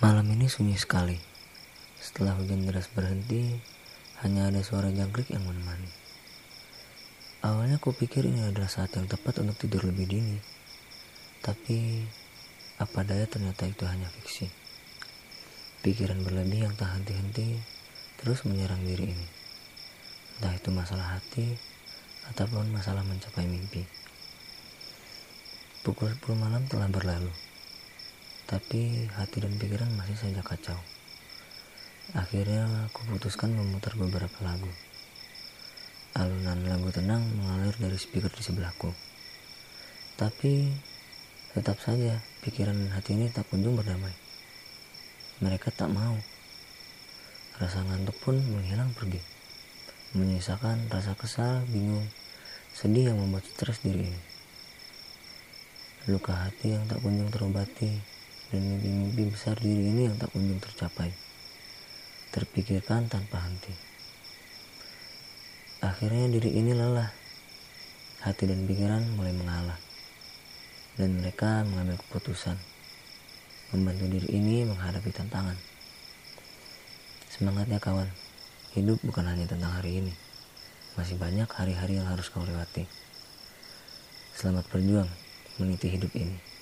Malam ini sunyi sekali. Setelah hujan deras berhenti, hanya ada suara jangkrik yang menemani. Awalnya ku pikir ini adalah saat yang tepat untuk tidur lebih dini. Tapi, apa daya ternyata itu hanya fiksi. Pikiran berlebih yang tak henti-henti terus menyerang diri ini. Entah itu masalah hati ataupun masalah mencapai mimpi. Pukul 10 malam telah berlalu tapi hati dan pikiran masih saja kacau. Akhirnya aku putuskan memutar beberapa lagu. Alunan lagu tenang mengalir dari speaker di sebelahku. Tapi tetap saja pikiran dan hati ini tak kunjung berdamai. Mereka tak mau. Rasa ngantuk pun menghilang pergi. Menyisakan rasa kesal, bingung, sedih yang membuat stres diri ini. Luka hati yang tak kunjung terobati dan mimpi-mimpi besar diri ini yang tak kunjung tercapai. Terpikirkan tanpa henti. Akhirnya diri ini lelah. Hati dan pikiran mulai mengalah. Dan mereka mengambil keputusan. Membantu diri ini menghadapi tantangan. Semangatnya kawan. Hidup bukan hanya tentang hari ini. Masih banyak hari-hari yang harus kau lewati. Selamat berjuang meniti hidup ini.